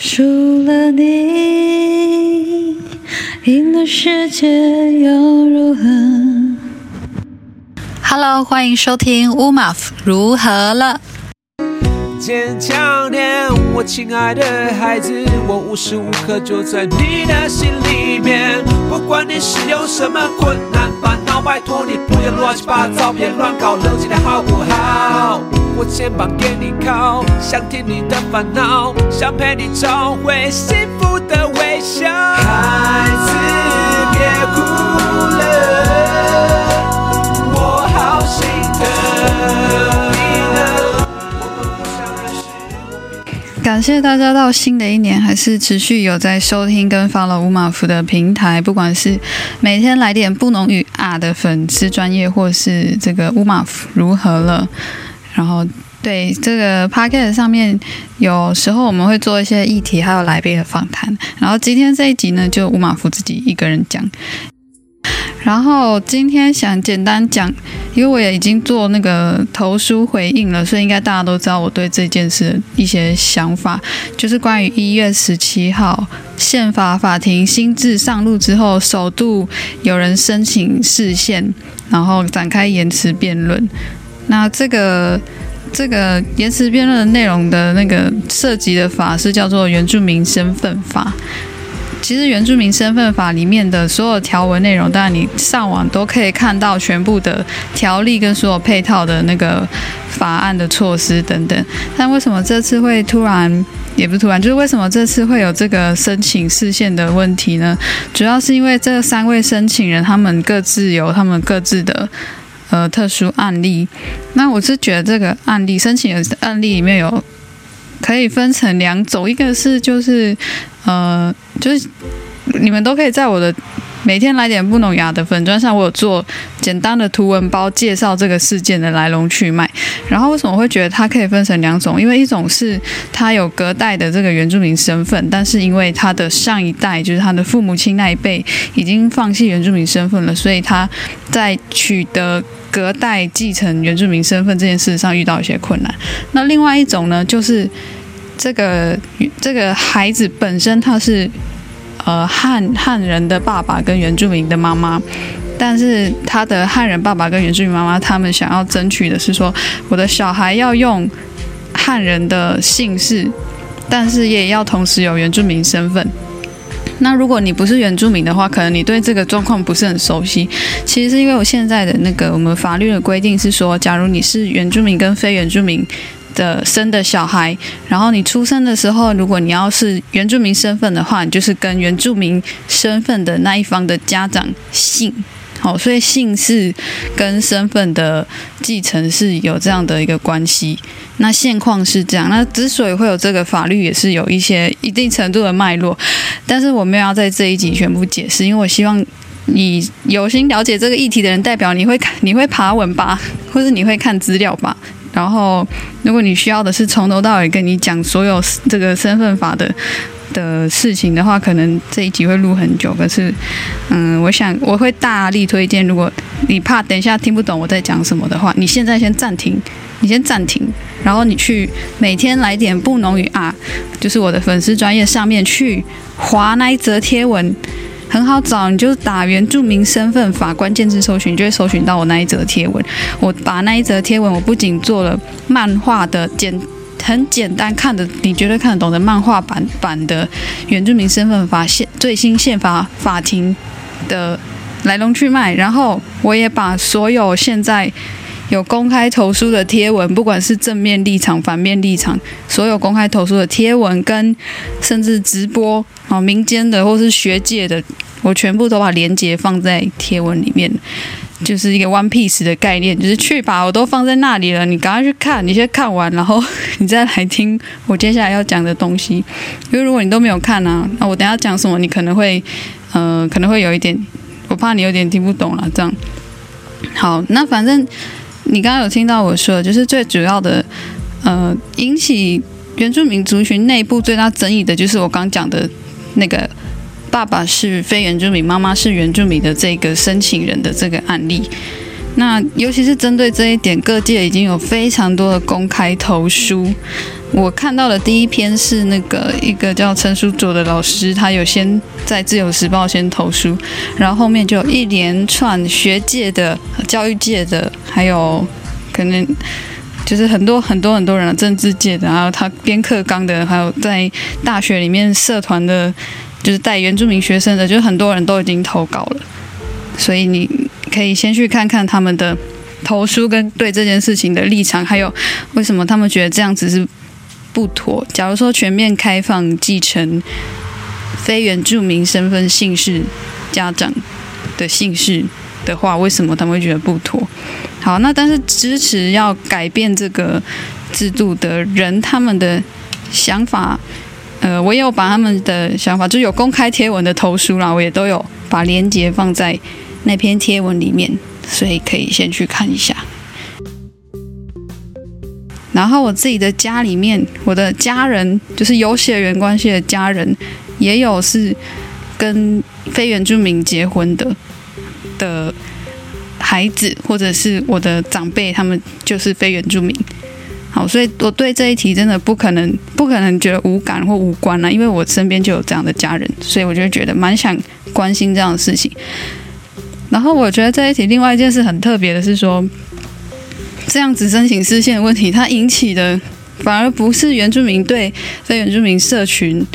输了你，赢了世界又如何？Hello，欢迎收听乌马夫如何了。坚强点，我亲爱的孩子，我无时无刻就在你的心里面。不管你是有什么困难烦恼，拜托你不要乱七八糟，别乱搞，冷静点好不好？我肩膀给你靠，想听你的烦恼，想陪你找回幸福的微笑。孩子，别哭了，我好心疼感谢大家到新的一年还是持续有在收听跟 follow 乌马福的平台，不管是每天来点不浓与啊的粉丝专业，或是这个乌马福如何了，然后对这个 p o c k e t 上面有时候我们会做一些议题还有来宾的访谈，然后今天这一集呢就乌马夫自己一个人讲。然后今天想简单讲，因为我也已经做那个投书回应了，所以应该大家都知道我对这件事一些想法，就是关于一月十七号宪法法庭新制上路之后，首度有人申请释宪，然后展开延迟辩论。那这个这个延迟辩论的内容的那个涉及的法是叫做原住民身份法。其实原住民身份法里面的所有条文内容，当然你上网都可以看到全部的条例跟所有配套的那个法案的措施等等。但为什么这次会突然，也不突然，就是为什么这次会有这个申请视线的问题呢？主要是因为这三位申请人他们各自有他们各自的呃特殊案例。那我是觉得这个案例申请的案例里面有可以分成两种，一个是就是呃就是你们都可以在我的每天来点不浓牙的粉砖上，我有做简单的图文包介绍这个事件的来龙去脉。然后为什么会觉得它可以分成两种？因为一种是他有隔代的这个原住民身份，但是因为他的上一代就是他的父母亲那一辈已经放弃原住民身份了，所以他在取得隔代继承原住民身份这件事上遇到一些困难。那另外一种呢，就是这个这个孩子本身他是呃汉汉人的爸爸跟原住民的妈妈，但是他的汉人爸爸跟原住民妈妈他们想要争取的是说，我的小孩要用汉人的姓氏，但是也要同时有原住民身份。那如果你不是原住民的话，可能你对这个状况不是很熟悉。其实是因为我现在的那个我们法律的规定是说，假如你是原住民跟非原住民的生的小孩，然后你出生的时候，如果你要是原住民身份的话，你就是跟原住民身份的那一方的家长姓。好，所以姓氏跟身份的继承是有这样的一个关系。那现况是这样，那之所以会有这个法律，也是有一些一定程度的脉络。但是我没有要在这一集全部解释，因为我希望你有心了解这个议题的人，代表你会看，你会爬文吧，或者你会看资料吧。然后，如果你需要的是从头到尾跟你讲所有这个身份法的的事情的话，可能这一集会录很久。可是，嗯，我想我会大力推荐，如果你怕等一下听不懂我在讲什么的话，你现在先暂停，你先暂停，然后你去每天来点不浓于啊，就是我的粉丝专业上面去划那一则贴文。很好找，你就打原住民身份法关键字搜寻，就会搜寻到我那一则贴文。我把那一则贴文，我不仅做了漫画的简，很简单看的，你绝对看得懂的漫画版版的原住民身份法宪最新宪法法庭的来龙去脉，然后我也把所有现在有公开投诉的贴文，不管是正面立场、反面立场，所有公开投诉的贴文跟甚至直播啊，民间的或是学界的，我全部都把链接放在贴文里面，就是一个 One Piece 的概念，就是去吧，我都放在那里了，你赶快去看，你先看完，然后 你再来听我接下来要讲的东西。因为如果你都没有看呢、那我等下讲什么，你可能会，呃，可能会有一点，我怕你有点听不懂了，这样。好，那反正你刚刚有听到我说，就是最主要的，呃，引起原住民族群内部最大争议的，就是我刚讲的那个爸爸是非原住民，妈妈是原住民的这个申请人的这个案例。那尤其是针对这一点，各界已经有非常多的公开投书。我看到的第一篇是那个一个叫陈书佐的老师，他有先在《自由时报》先投书，然后后面就一连串学界的、教育界的，还有可能就是很多很多很多人，政治界的，还有他编课纲的，还有在大学里面社团的，就是带原住民学生的，就是很多人都已经投稿了，所以你可以先去看看他们的投书跟对这件事情的立场，还有为什么他们觉得这样子是。不妥。假如说全面开放继承非原住民身份姓氏家长的姓氏的话，为什么他们会觉得不妥？好，那但是支持要改变这个制度的人，他们的想法，呃，我也有把他们的想法，就有公开贴文的投书啦，我也都有把链接放在那篇贴文里面，所以可以先去看一下。然后我自己的家里面，我的家人就是有血缘关系的家人，也有是跟非原住民结婚的的孩子，或者是我的长辈，他们就是非原住民。好，所以我对这一题真的不可能不可能觉得无感或无关了，因为我身边就有这样的家人，所以我就觉得蛮想关心这样的事情。然后我觉得这一题另外一件事很特别的是说。这样子申请视线的问题，它引起的反而不是原住民对非原住民社群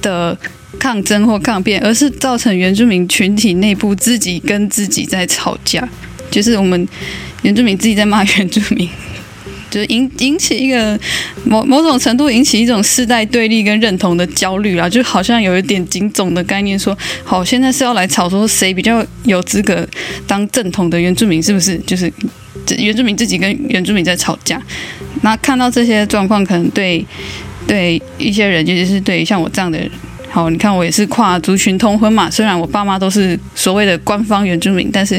的抗争或抗辩，而是造成原住民群体内部自己跟自己在吵架，就是我们原住民自己在骂原住民，就引引起一个某某种程度引起一种世代对立跟认同的焦虑啦，就好像有一点警总的概念，说好现在是要来吵说谁比较有资格当正统的原住民，是不是？就是。原住民自己跟原住民在吵架，那看到这些状况，可能对对一些人，尤其是对像我这样的，好，你看我也是跨族群通婚嘛。虽然我爸妈都是所谓的官方原住民，但是，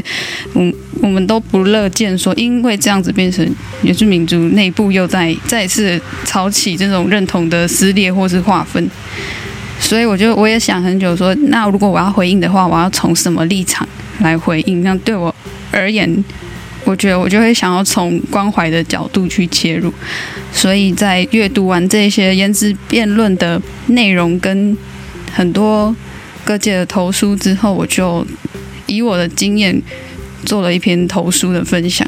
嗯，我们都不乐见说，因为这样子变成原住民族内部又在再次吵起这种认同的撕裂或是划分。所以，我就我也想很久说，那如果我要回应的话，我要从什么立场来回应？那对我而言。我觉得我就会想要从关怀的角度去切入，所以在阅读完这些言辞辩论的内容跟很多各界的投书之后，我就以我的经验做了一篇投书的分享。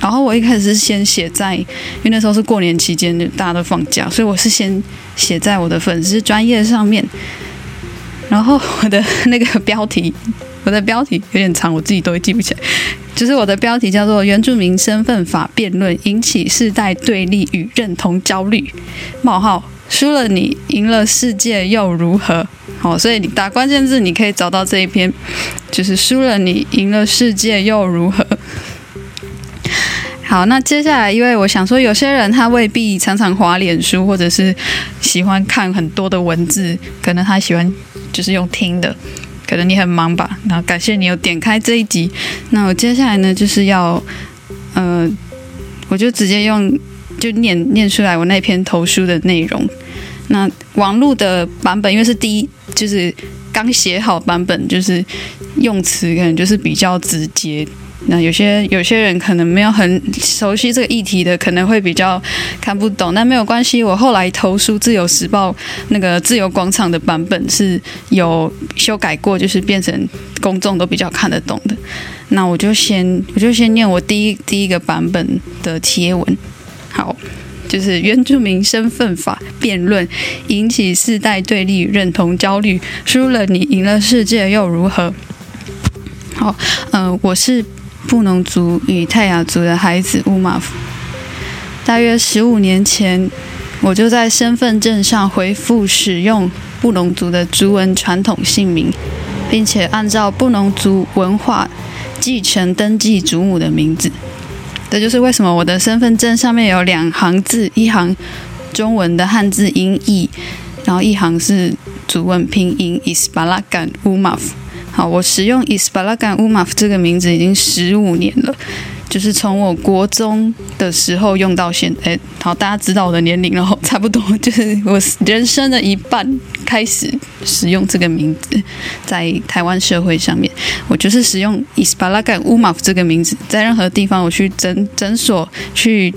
然后我一开始是先写在，因为那时候是过年期间，大家都放假，所以我是先写在我的粉丝专业上面。然后我的那个标题，我的标题有点长，我自己都会记不起来。就是我的标题叫做《原住民身份法辩论引起世代对立与认同焦虑》，冒号输了你赢了世界又如何？好，所以你打关键字，你可以找到这一篇，就是输了你赢了世界又如何？好，那接下来，因为我想说，有些人他未必常常滑脸书，或者是喜欢看很多的文字，可能他喜欢就是用听的。可能你很忙吧，那感谢你有点开这一集。那我接下来呢，就是要，呃，我就直接用就念念出来我那篇投书的内容。那网络的版本，因为是第一，就是刚写好版本，就是用词可能就是比较直接。那有些有些人可能没有很熟悉这个议题的，可能会比较看不懂。那没有关系，我后来投书《自由时报》那个自由广场的版本是有修改过，就是变成公众都比较看得懂的。那我就先我就先念我第一第一个版本的贴文。好，就是原住民身份法辩论引起世代对立认同焦虑，输了你赢了世界又如何？好，嗯，我是。布农族与泰雅族的孩子乌马夫，大约十五年前，我就在身份证上回复使用布农族的族文传统姓名，并且按照布农族文化继承登记祖母的名字。这就是为什么我的身份证上面有两行字，一行中文的汉字音译，然后一行是主文拼音 Isbalagan Umaf。好，我使用 Isbalagan Umaf 这个名字已经十五年了，就是从我国中的时候用到现。哎，好，大家知道我的年龄了，差不多就是我人生的一半开始使用这个名字，在台湾社会上面，我就是使用 Isbalagan Umaf 这个名字，在任何地方我去诊诊所去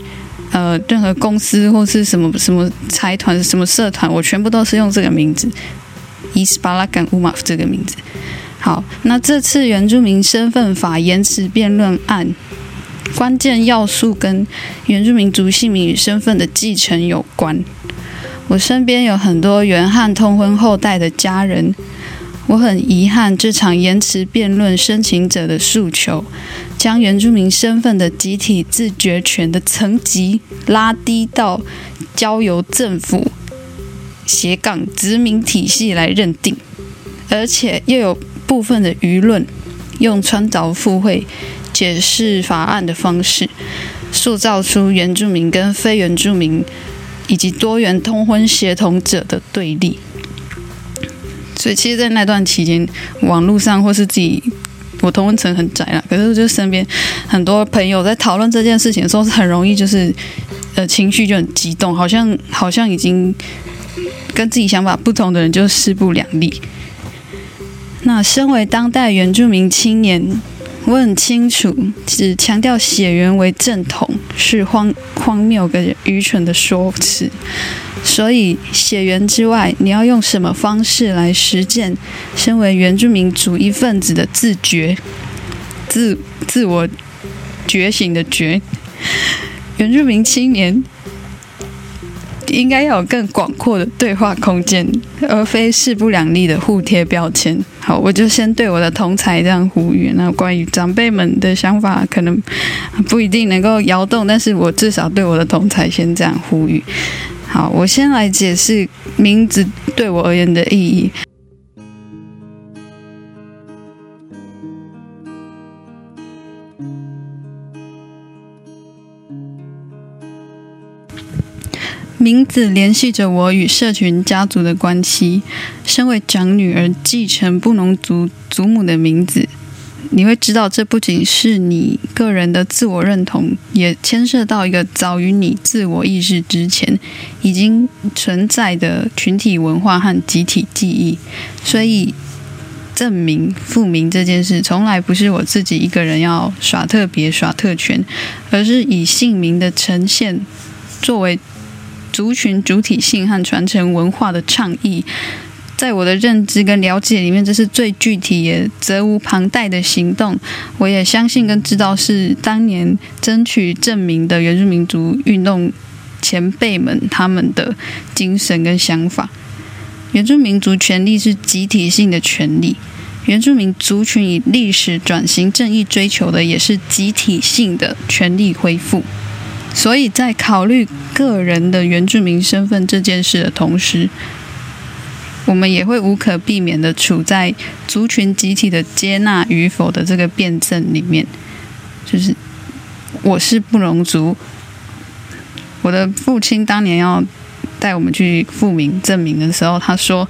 呃任何公司或是什么什么财团、什么社团，我全部都是用这个名字，伊斯巴拉干乌马夫这个名字。好，那这次原住民身份法延迟辩论案，关键要素跟原住民族姓名与身份的继承有关。我身边有很多原汉通婚后代的家人。我很遗憾，这场延迟辩论申请者的诉求，将原住民身份的集体自决权的层级拉低到交由政府 斜杠殖民体系来认定，而且又有部分的舆论用穿凿附会解释法案的方式，塑造出原住民跟非原住民以及多元通婚协同者的对立。所以，其实，在那段期间，网络上或是自己，我同温层很窄啦。可是，就身边很多朋友在讨论这件事情的时候，是很容易就是，呃，情绪就很激动，好像好像已经跟自己想法不同的人就势不两立。那身为当代原住民青年，我很清楚，只强调血缘为正统是荒荒谬跟愚蠢的说辞。所以，血缘之外，你要用什么方式来实践身为原住民主一份子的自觉、自自我觉醒的觉？原住民青年应该要有更广阔的对话空间，而非势不两立的互贴标签。好，我就先对我的同才这样呼吁。那关于长辈们的想法，可能不一定能够摇动，但是我至少对我的同才先这样呼吁。好，我先来解释名字对我而言的意义。名字联系着我与社群家族的关系。身为长女儿，继承布农族祖母的名字。你会知道，这不仅是你个人的自我认同，也牵涉到一个早于你自我意识之前已经存在的群体文化和集体记忆。所以，证明复名这件事，从来不是我自己一个人要耍特别、耍特权，而是以姓名的呈现作为族群主体性和传承文化的倡议。在我的认知跟了解里面，这是最具体也责无旁贷的行动。我也相信跟知道是当年争取证明的原住民族运动前辈们他们的精神跟想法。原住民族权利是集体性的权利，原住民族群以历史转型正义追求的也是集体性的权利恢复。所以在考虑个人的原住民身份这件事的同时，我们也会无可避免的处在族群集体的接纳与否的这个辩证里面，就是我是布隆族，我的父亲当年要带我们去复明证明的时候，他说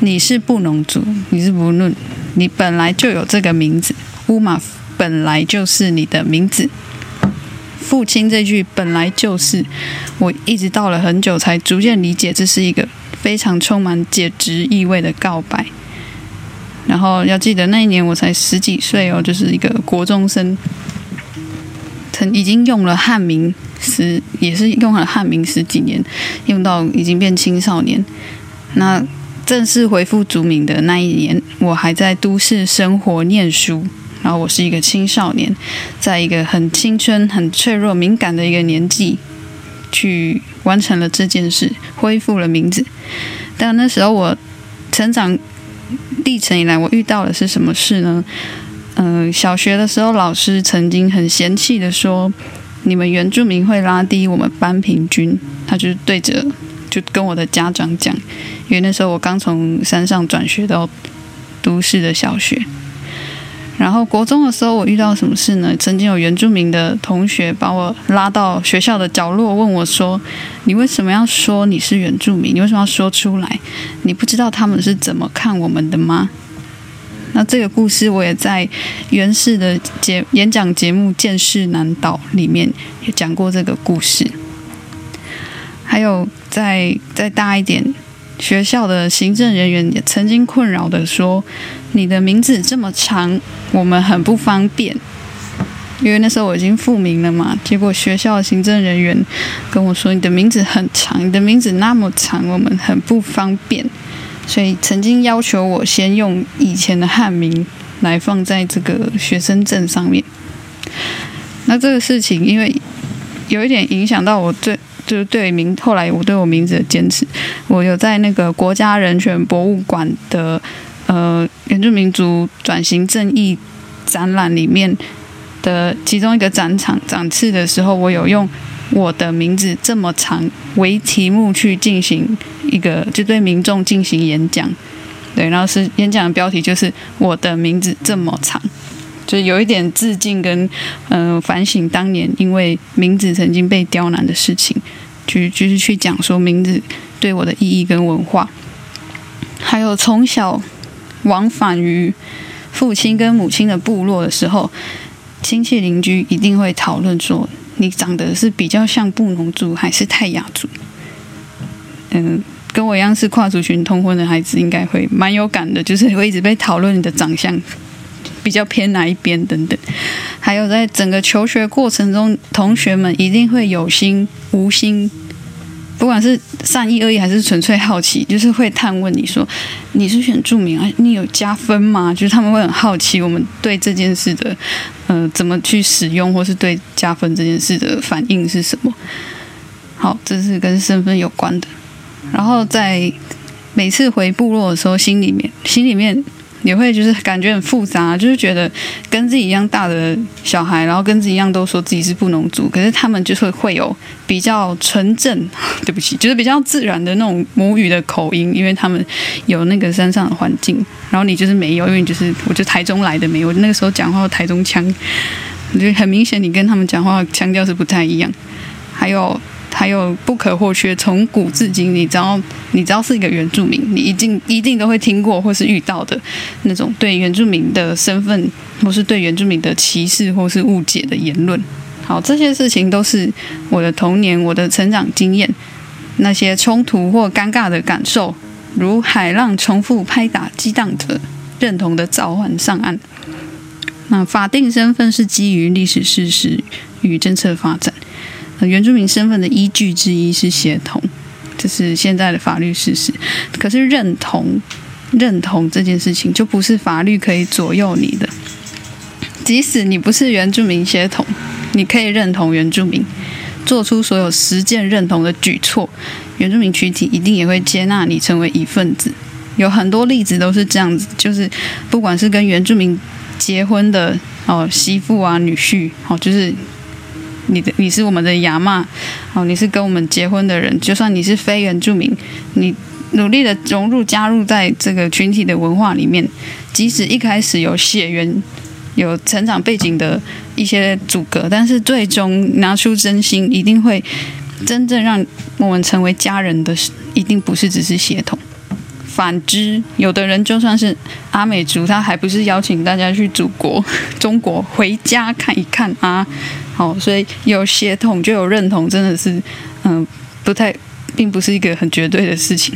你是布隆族，你是不论，你本来就有这个名字，乌马本来就是你的名字。父亲这句本来就是，我一直到了很久才逐渐理解，这是一个。非常充满解职意味的告白，然后要记得那一年我才十几岁哦，就是一个国中生，曾已经用了汉名十，也是用了汉名十几年，用到已经变青少年。那正式回复族名的那一年，我还在都市生活念书，然后我是一个青少年，在一个很青春、很脆弱、敏感的一个年纪。去完成了这件事，恢复了名字。但那时候我成长历程以来，我遇到的是什么事呢？嗯，小学的时候，老师曾经很嫌弃的说：“你们原住民会拉低我们班平均。”他就对着就跟我的家长讲，因为那时候我刚从山上转学到都市的小学。然后国中的时候，我遇到什么事呢？曾经有原住民的同学把我拉到学校的角落，问我说：“你为什么要说你是原住民？你为什么要说出来？你不知道他们是怎么看我们的吗？”那这个故事我也在原氏的节演讲节目《见识难倒》里面也讲过这个故事。还有再再大一点。学校的行政人员也曾经困扰的说：“你的名字这么长，我们很不方便。”因为那时候我已经复名了嘛。结果学校的行政人员跟我说：“你的名字很长，你的名字那么长，我们很不方便。”所以曾经要求我先用以前的汉名来放在这个学生证上面。那这个事情因为有一点影响到我对就是对名后来我对我名字的坚持，我有在那个国家人权博物馆的呃原住民族转型正义展览里面的其中一个展场展次的时候，我有用我的名字这么长为题目去进行一个就对民众进行演讲，对，然后是演讲的标题就是我的名字这么长。就有一点致敬跟嗯、反省当年因为名字曾经被刁难的事情，去就是去讲说名字对我的意义跟文化，还有从小往返于父亲跟母亲的部落的时候，亲戚邻居一定会讨论说你长得是比较像布农族还是泰雅族，嗯。跟我一样是跨族群通婚的孩子，应该会蛮有感的，就是会一直被讨论你的长相比较偏哪一边等等，还有在整个求学过程中，同学们一定会有心无心，不管是善意恶意还是纯粹好奇，就是会探问你说你是选著名啊，你有加分吗？就是他们会很好奇我们对这件事的呃怎么去使用，或是对加分这件事的反应是什么。好，这是跟身份有关的。然后在每次回部落的时候，心里面心里面也会就是感觉很复杂，就是觉得跟自己一样大的小孩，然后跟自己一样都说自己是布农族，可是他们就是会有比较纯正，对不起，就是比较自然的那种母语的口音，因为他们有那个山上的环境，然后你就是没有，因为你就是我就台中来的没有，那个时候讲话台中腔，我觉得很明显你跟他们讲话腔调是不太一样，还有。还有不可或缺，从古至今，你只要你只要是一个原住民，你一定一定都会听过或是遇到的那种对原住民的身份，或是对原住民的歧视或是误解的言论。好，这些事情都是我的童年，我的成长经验，那些冲突或尴尬的感受，如海浪重复拍打激荡着认同的召唤上岸。那法定身份是基于历史事实与政策发展。原住民身份的依据之一是协同，这是现在的法律事实。可是认同认同这件事情，就不是法律可以左右你的。即使你不是原住民协同，你可以认同原住民，做出所有实践认同的举措，原住民群体一定也会接纳你成为一份子。有很多例子都是这样子，就是不管是跟原住民结婚的哦媳妇啊女婿哦，就是。你的你是我们的亚妈，哦，你是跟我们结婚的人，就算你是非原住民，你努力的融入加入在这个群体的文化里面，即使一开始有血缘、有成长背景的一些阻隔，但是最终拿出真心，一定会真正让我们成为家人的，一定不是只是协同。反之，有的人就算是阿美族，他还不是邀请大家去祖国 中国回家看一看啊？好，所以有协同就有认同，真的是嗯，不太，并不是一个很绝对的事情。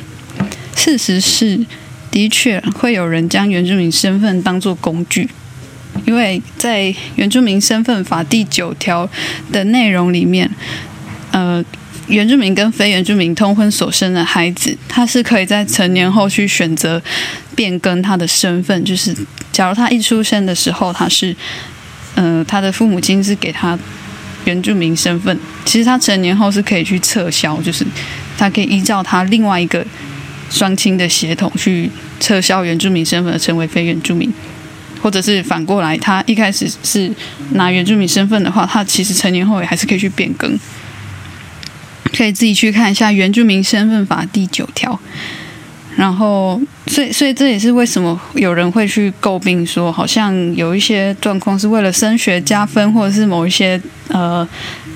事实是，的确会有人将原住民身份当作工具，因为在原住民身份法第九条的内容里面，呃。原住民跟非原住民通婚所生的孩子，他是可以在成年后去选择变更他的身份。就是假如他一出生的时候他是，呃，他的父母亲是给他原住民身份，其实他成年后是可以去撤销，就是他可以依照他另外一个双亲的血统去撤销原住民身份，成为非原住民，或者是反过来，他一开始是拿原住民身份的话，他其实成年后也还是可以去变更。可以自己去看一下《原住民身份法》第九条，然后，所以，所以这也是为什么有人会去诟病说，好像有一些状况是为了升学加分，或者是某一些呃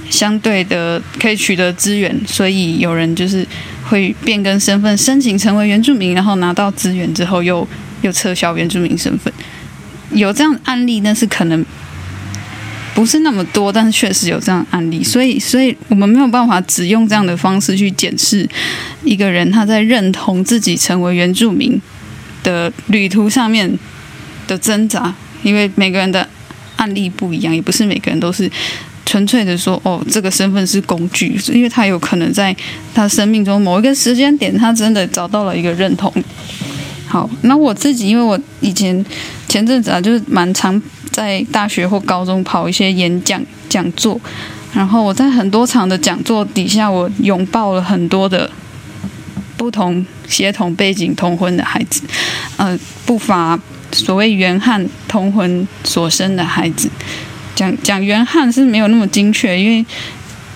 相对的可以取得资源，所以有人就是会变更身份，申请成为原住民，然后拿到资源之后又又撤销原住民身份，有这样的案例，但是可能。不是那么多，但是确实有这样案例，所以，所以我们没有办法只用这样的方式去检视一个人他在认同自己成为原住民的旅途上面的挣扎，因为每个人的案例不一样，也不是每个人都是纯粹的说哦，这个身份是工具，因为他有可能在他生命中某一个时间点，他真的找到了一个认同。好，那我自己，因为我以前前阵子啊，就是蛮常在大学或高中跑一些演讲讲座，然后我在很多场的讲座底下，我拥抱了很多的不同协同背景同婚的孩子，呃，不乏所谓原汉同婚所生的孩子。讲讲原汉是没有那么精确，因为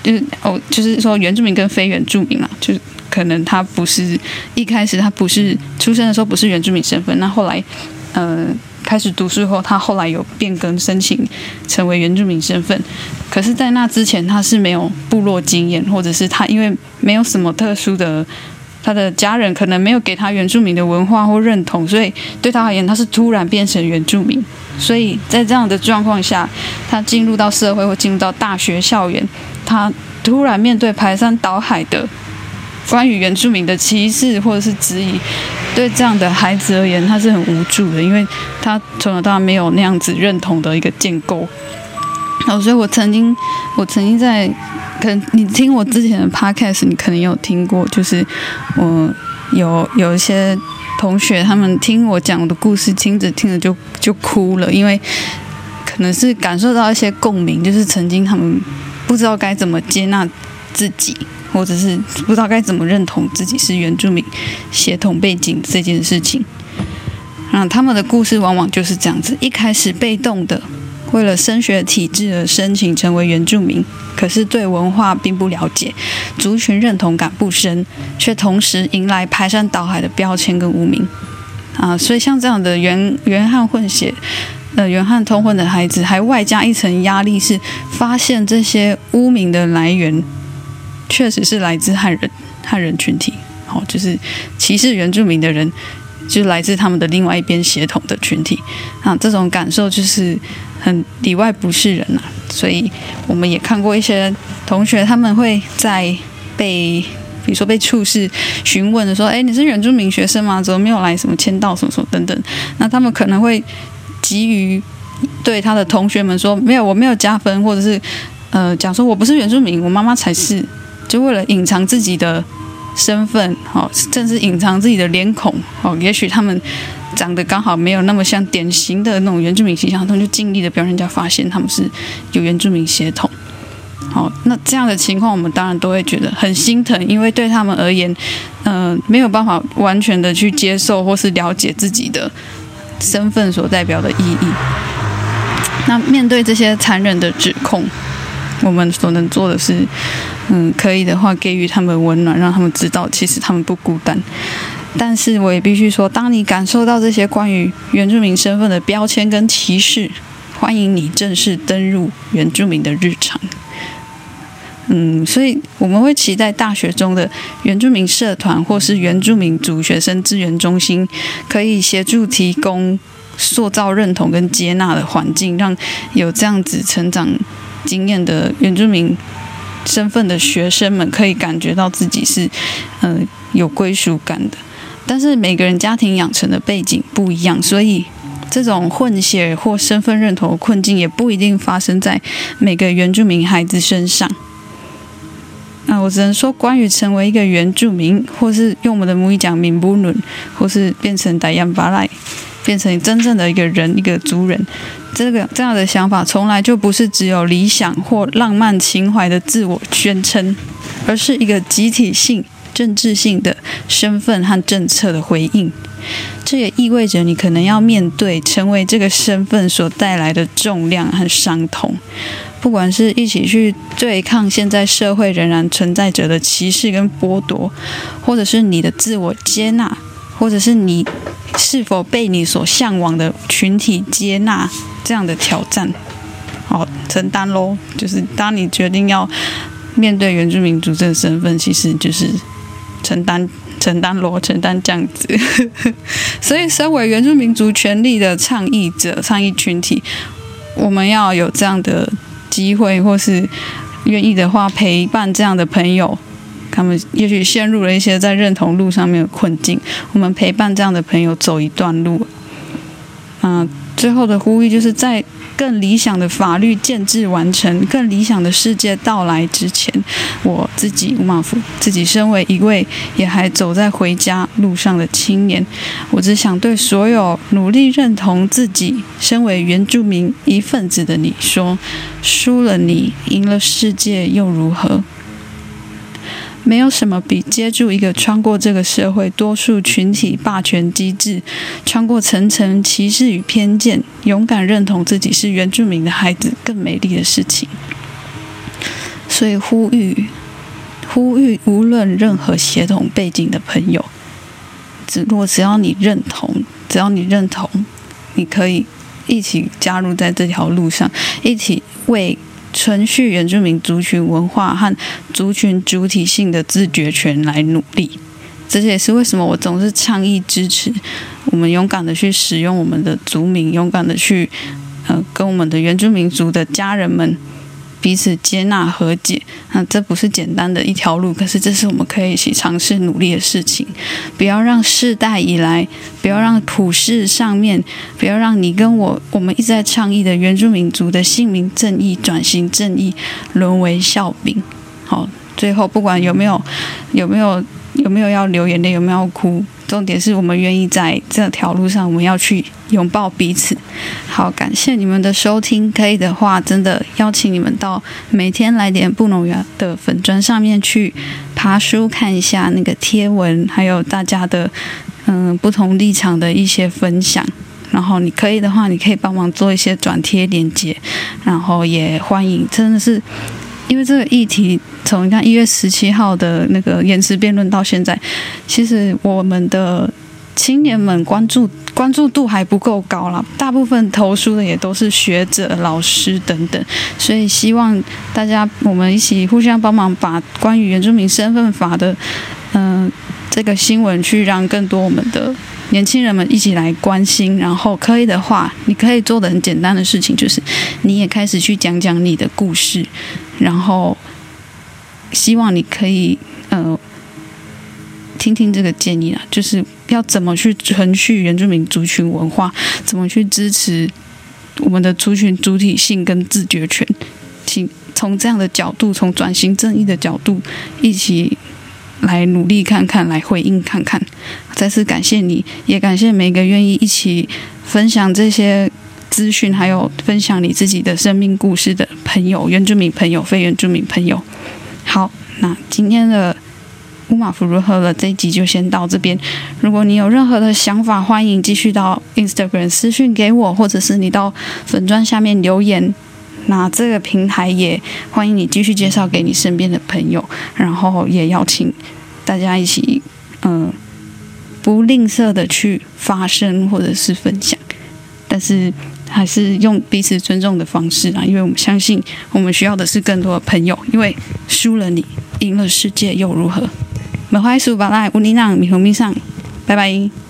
就是哦，就是说原住民跟非原住民啊，就是。可能他不是一开始他不是出生的时候不是原住民身份，那后来，呃，开始读书后，他后来有变更申请成为原住民身份。可是，在那之前，他是没有部落经验，或者是他因为没有什么特殊的，他的家人可能没有给他原住民的文化或认同，所以对他而言，他是突然变成原住民。所以在这样的状况下，他进入到社会或进入到大学校园，他突然面对排山倒海的。关于原住民的歧视或者是质疑，对这样的孩子而言，他是很无助的，因为他从小到大没有那样子认同的一个建构。哦，所以我曾经，我曾经在，可能你听我之前的 podcast，你可能有听过，就是我有有一些同学，他们听我讲我的故事，听着听着就就哭了，因为可能是感受到一些共鸣，就是曾经他们不知道该怎么接纳自己。或者是不知道该怎么认同自己是原住民血统背景这件事情，啊，他们的故事往往就是这样子：一开始被动的为了升学体制而申请成为原住民，可是对文化并不了解，族群认同感不深，却同时迎来排山倒海的标签跟污名啊！所以像这样的原原汉混血、呃原汉通婚的孩子，还外加一层压力，是发现这些污名的来源。确实是来自汉人汉人群体，好，就是歧视原住民的人，就是来自他们的另外一边协同的群体，啊，这种感受就是很里外不是人呐。所以我们也看过一些同学，他们会在被，比如说被处事询问的说，哎，你是原住民学生吗？怎么没有来什么签到什么什么等等？那他们可能会急于对他的同学们说，没有，我没有加分，或者是呃讲说我不是原住民，我妈妈才是。就为了隐藏自己的身份，哦，甚至隐藏自己的脸孔，哦，也许他们长得刚好没有那么像典型的那种原住民形象，他们就尽力的不让人家发现他们是有原住民血统。好，那这样的情况，我们当然都会觉得很心疼，因为对他们而言，嗯，没有办法完全的去接受或是了解自己的身份所代表的意义。那面对这些残忍的指控。我们所能做的是，嗯，可以的话给予他们温暖，让他们知道其实他们不孤单。但是我也必须说，当你感受到这些关于原住民身份的标签跟歧视，欢迎你正式登入原住民的日常。嗯，所以我们会期待大学中的原住民社团或是原住民族学生资源中心，可以协助提供塑造认同跟接纳的环境，让有这样子成长。经验的原住民身份的学生们可以感觉到自己是，嗯，有归属感的。但是每个人家庭养成的背景不一样，所以这种混血或身份认同困境也不一定发生在每个原住民孩子身上。那我只能说，关于成为一个原住民，或是用我们的母语讲“闽布伦”，或是变成“达样巴赖”。变成真正的一个人，一个族人，这个这样的想法从来就不是只有理想或浪漫情怀的自我宣称，而是一个集体性、政治性的身份和政策的回应。这也意味着你可能要面对成为这个身份所带来的重量和伤痛，不管是一起去对抗现在社会仍然存在着的歧视跟剥夺，或者是你的自我接纳。或者是你是否被你所向往的群体接纳这样的挑战，好承担喽。就是当你决定要面对原住民族这个身份，其实就是承担承担喽，承担这样子。所以，身为原住民族权利的倡议者、倡议群体，我们要有这样的机会，或是愿意的话，陪伴这样的朋友。他们也许陷入了一些在认同路上面的困境，我们陪伴这样的朋友走一段路。嗯，最后的呼吁就是在更理想的法律建制完成、更理想的世界到来之前，我自己吴马福自己身为一位也还走在回家路上的青年，我只想对所有努力认同自己身为原住民一份子的你说：输了你，赢了世界又如何？没有什么比接住一个穿过这个社会多数群体霸权机制，穿过层层歧视与偏见，勇敢认同自己是原住民的孩子更美丽的事情。所以呼吁，呼吁无论任何协同背景的朋友，只若只要你认同，只要你认同，你可以一起加入在这条路上，一起为。存续原住民族群文化和族群主体性的自觉权来努力，这也是为什么我总是倡议支持我们勇敢的去使用我们的族名，勇敢的去呃跟我们的原住民族的家人们。彼此接纳和解，那这不是简单的一条路，可是这是我们可以一起尝试努力的事情。不要让世代以来，不要让普世上面，不要让你跟我，我们一直在倡议的原住民族的姓名正义、转型正义沦为笑柄。好，最后不管有没有，有没有。有没有要流眼泪？有没有哭？重点是我们愿意在这条路上，我们要去拥抱彼此。好，感谢你们的收听。可以的话，真的邀请你们到每天来点不农园的粉砖上面去爬书看一下那个贴文，还有大家的嗯不同立场的一些分享。然后你可以的话，你可以帮忙做一些转贴链接。然后也欢迎，真的是。因为这个议题，从你看一月十七号的那个延迟辩论到现在，其实我们的青年们关注关注度还不够高了。大部分投书的也都是学者、老师等等，所以希望大家我们一起互相帮忙，把关于原住民身份法的嗯这个新闻，去让更多我们的。年轻人们一起来关心，然后可以的话，你可以做的很简单的事情就是，你也开始去讲讲你的故事，然后希望你可以呃听听这个建议啊，就是要怎么去存续原住民族群文化，怎么去支持我们的族群主体性跟自觉权，请从这样的角度，从转型正义的角度一起。来努力看看，来回应看看。再次感谢你，也感谢每个愿意一起分享这些资讯，还有分享你自己的生命故事的朋友，原住民朋友、非原住民朋友。好，那今天的乌马夫如何了？这一集就先到这边。如果你有任何的想法，欢迎继续到 Instagram 私讯给我，或者是你到粉砖下面留言。那这个平台也欢迎你继续介绍给你身边的朋友，然后也邀请大家一起，嗯，不吝啬的去发声或者是分享，但是还是用彼此尊重的方式啊，因为我们相信我们需要的是更多的朋友，因为输了你，赢了世界又如何？美怀苏巴赖乌尼浪米红米上，拜拜。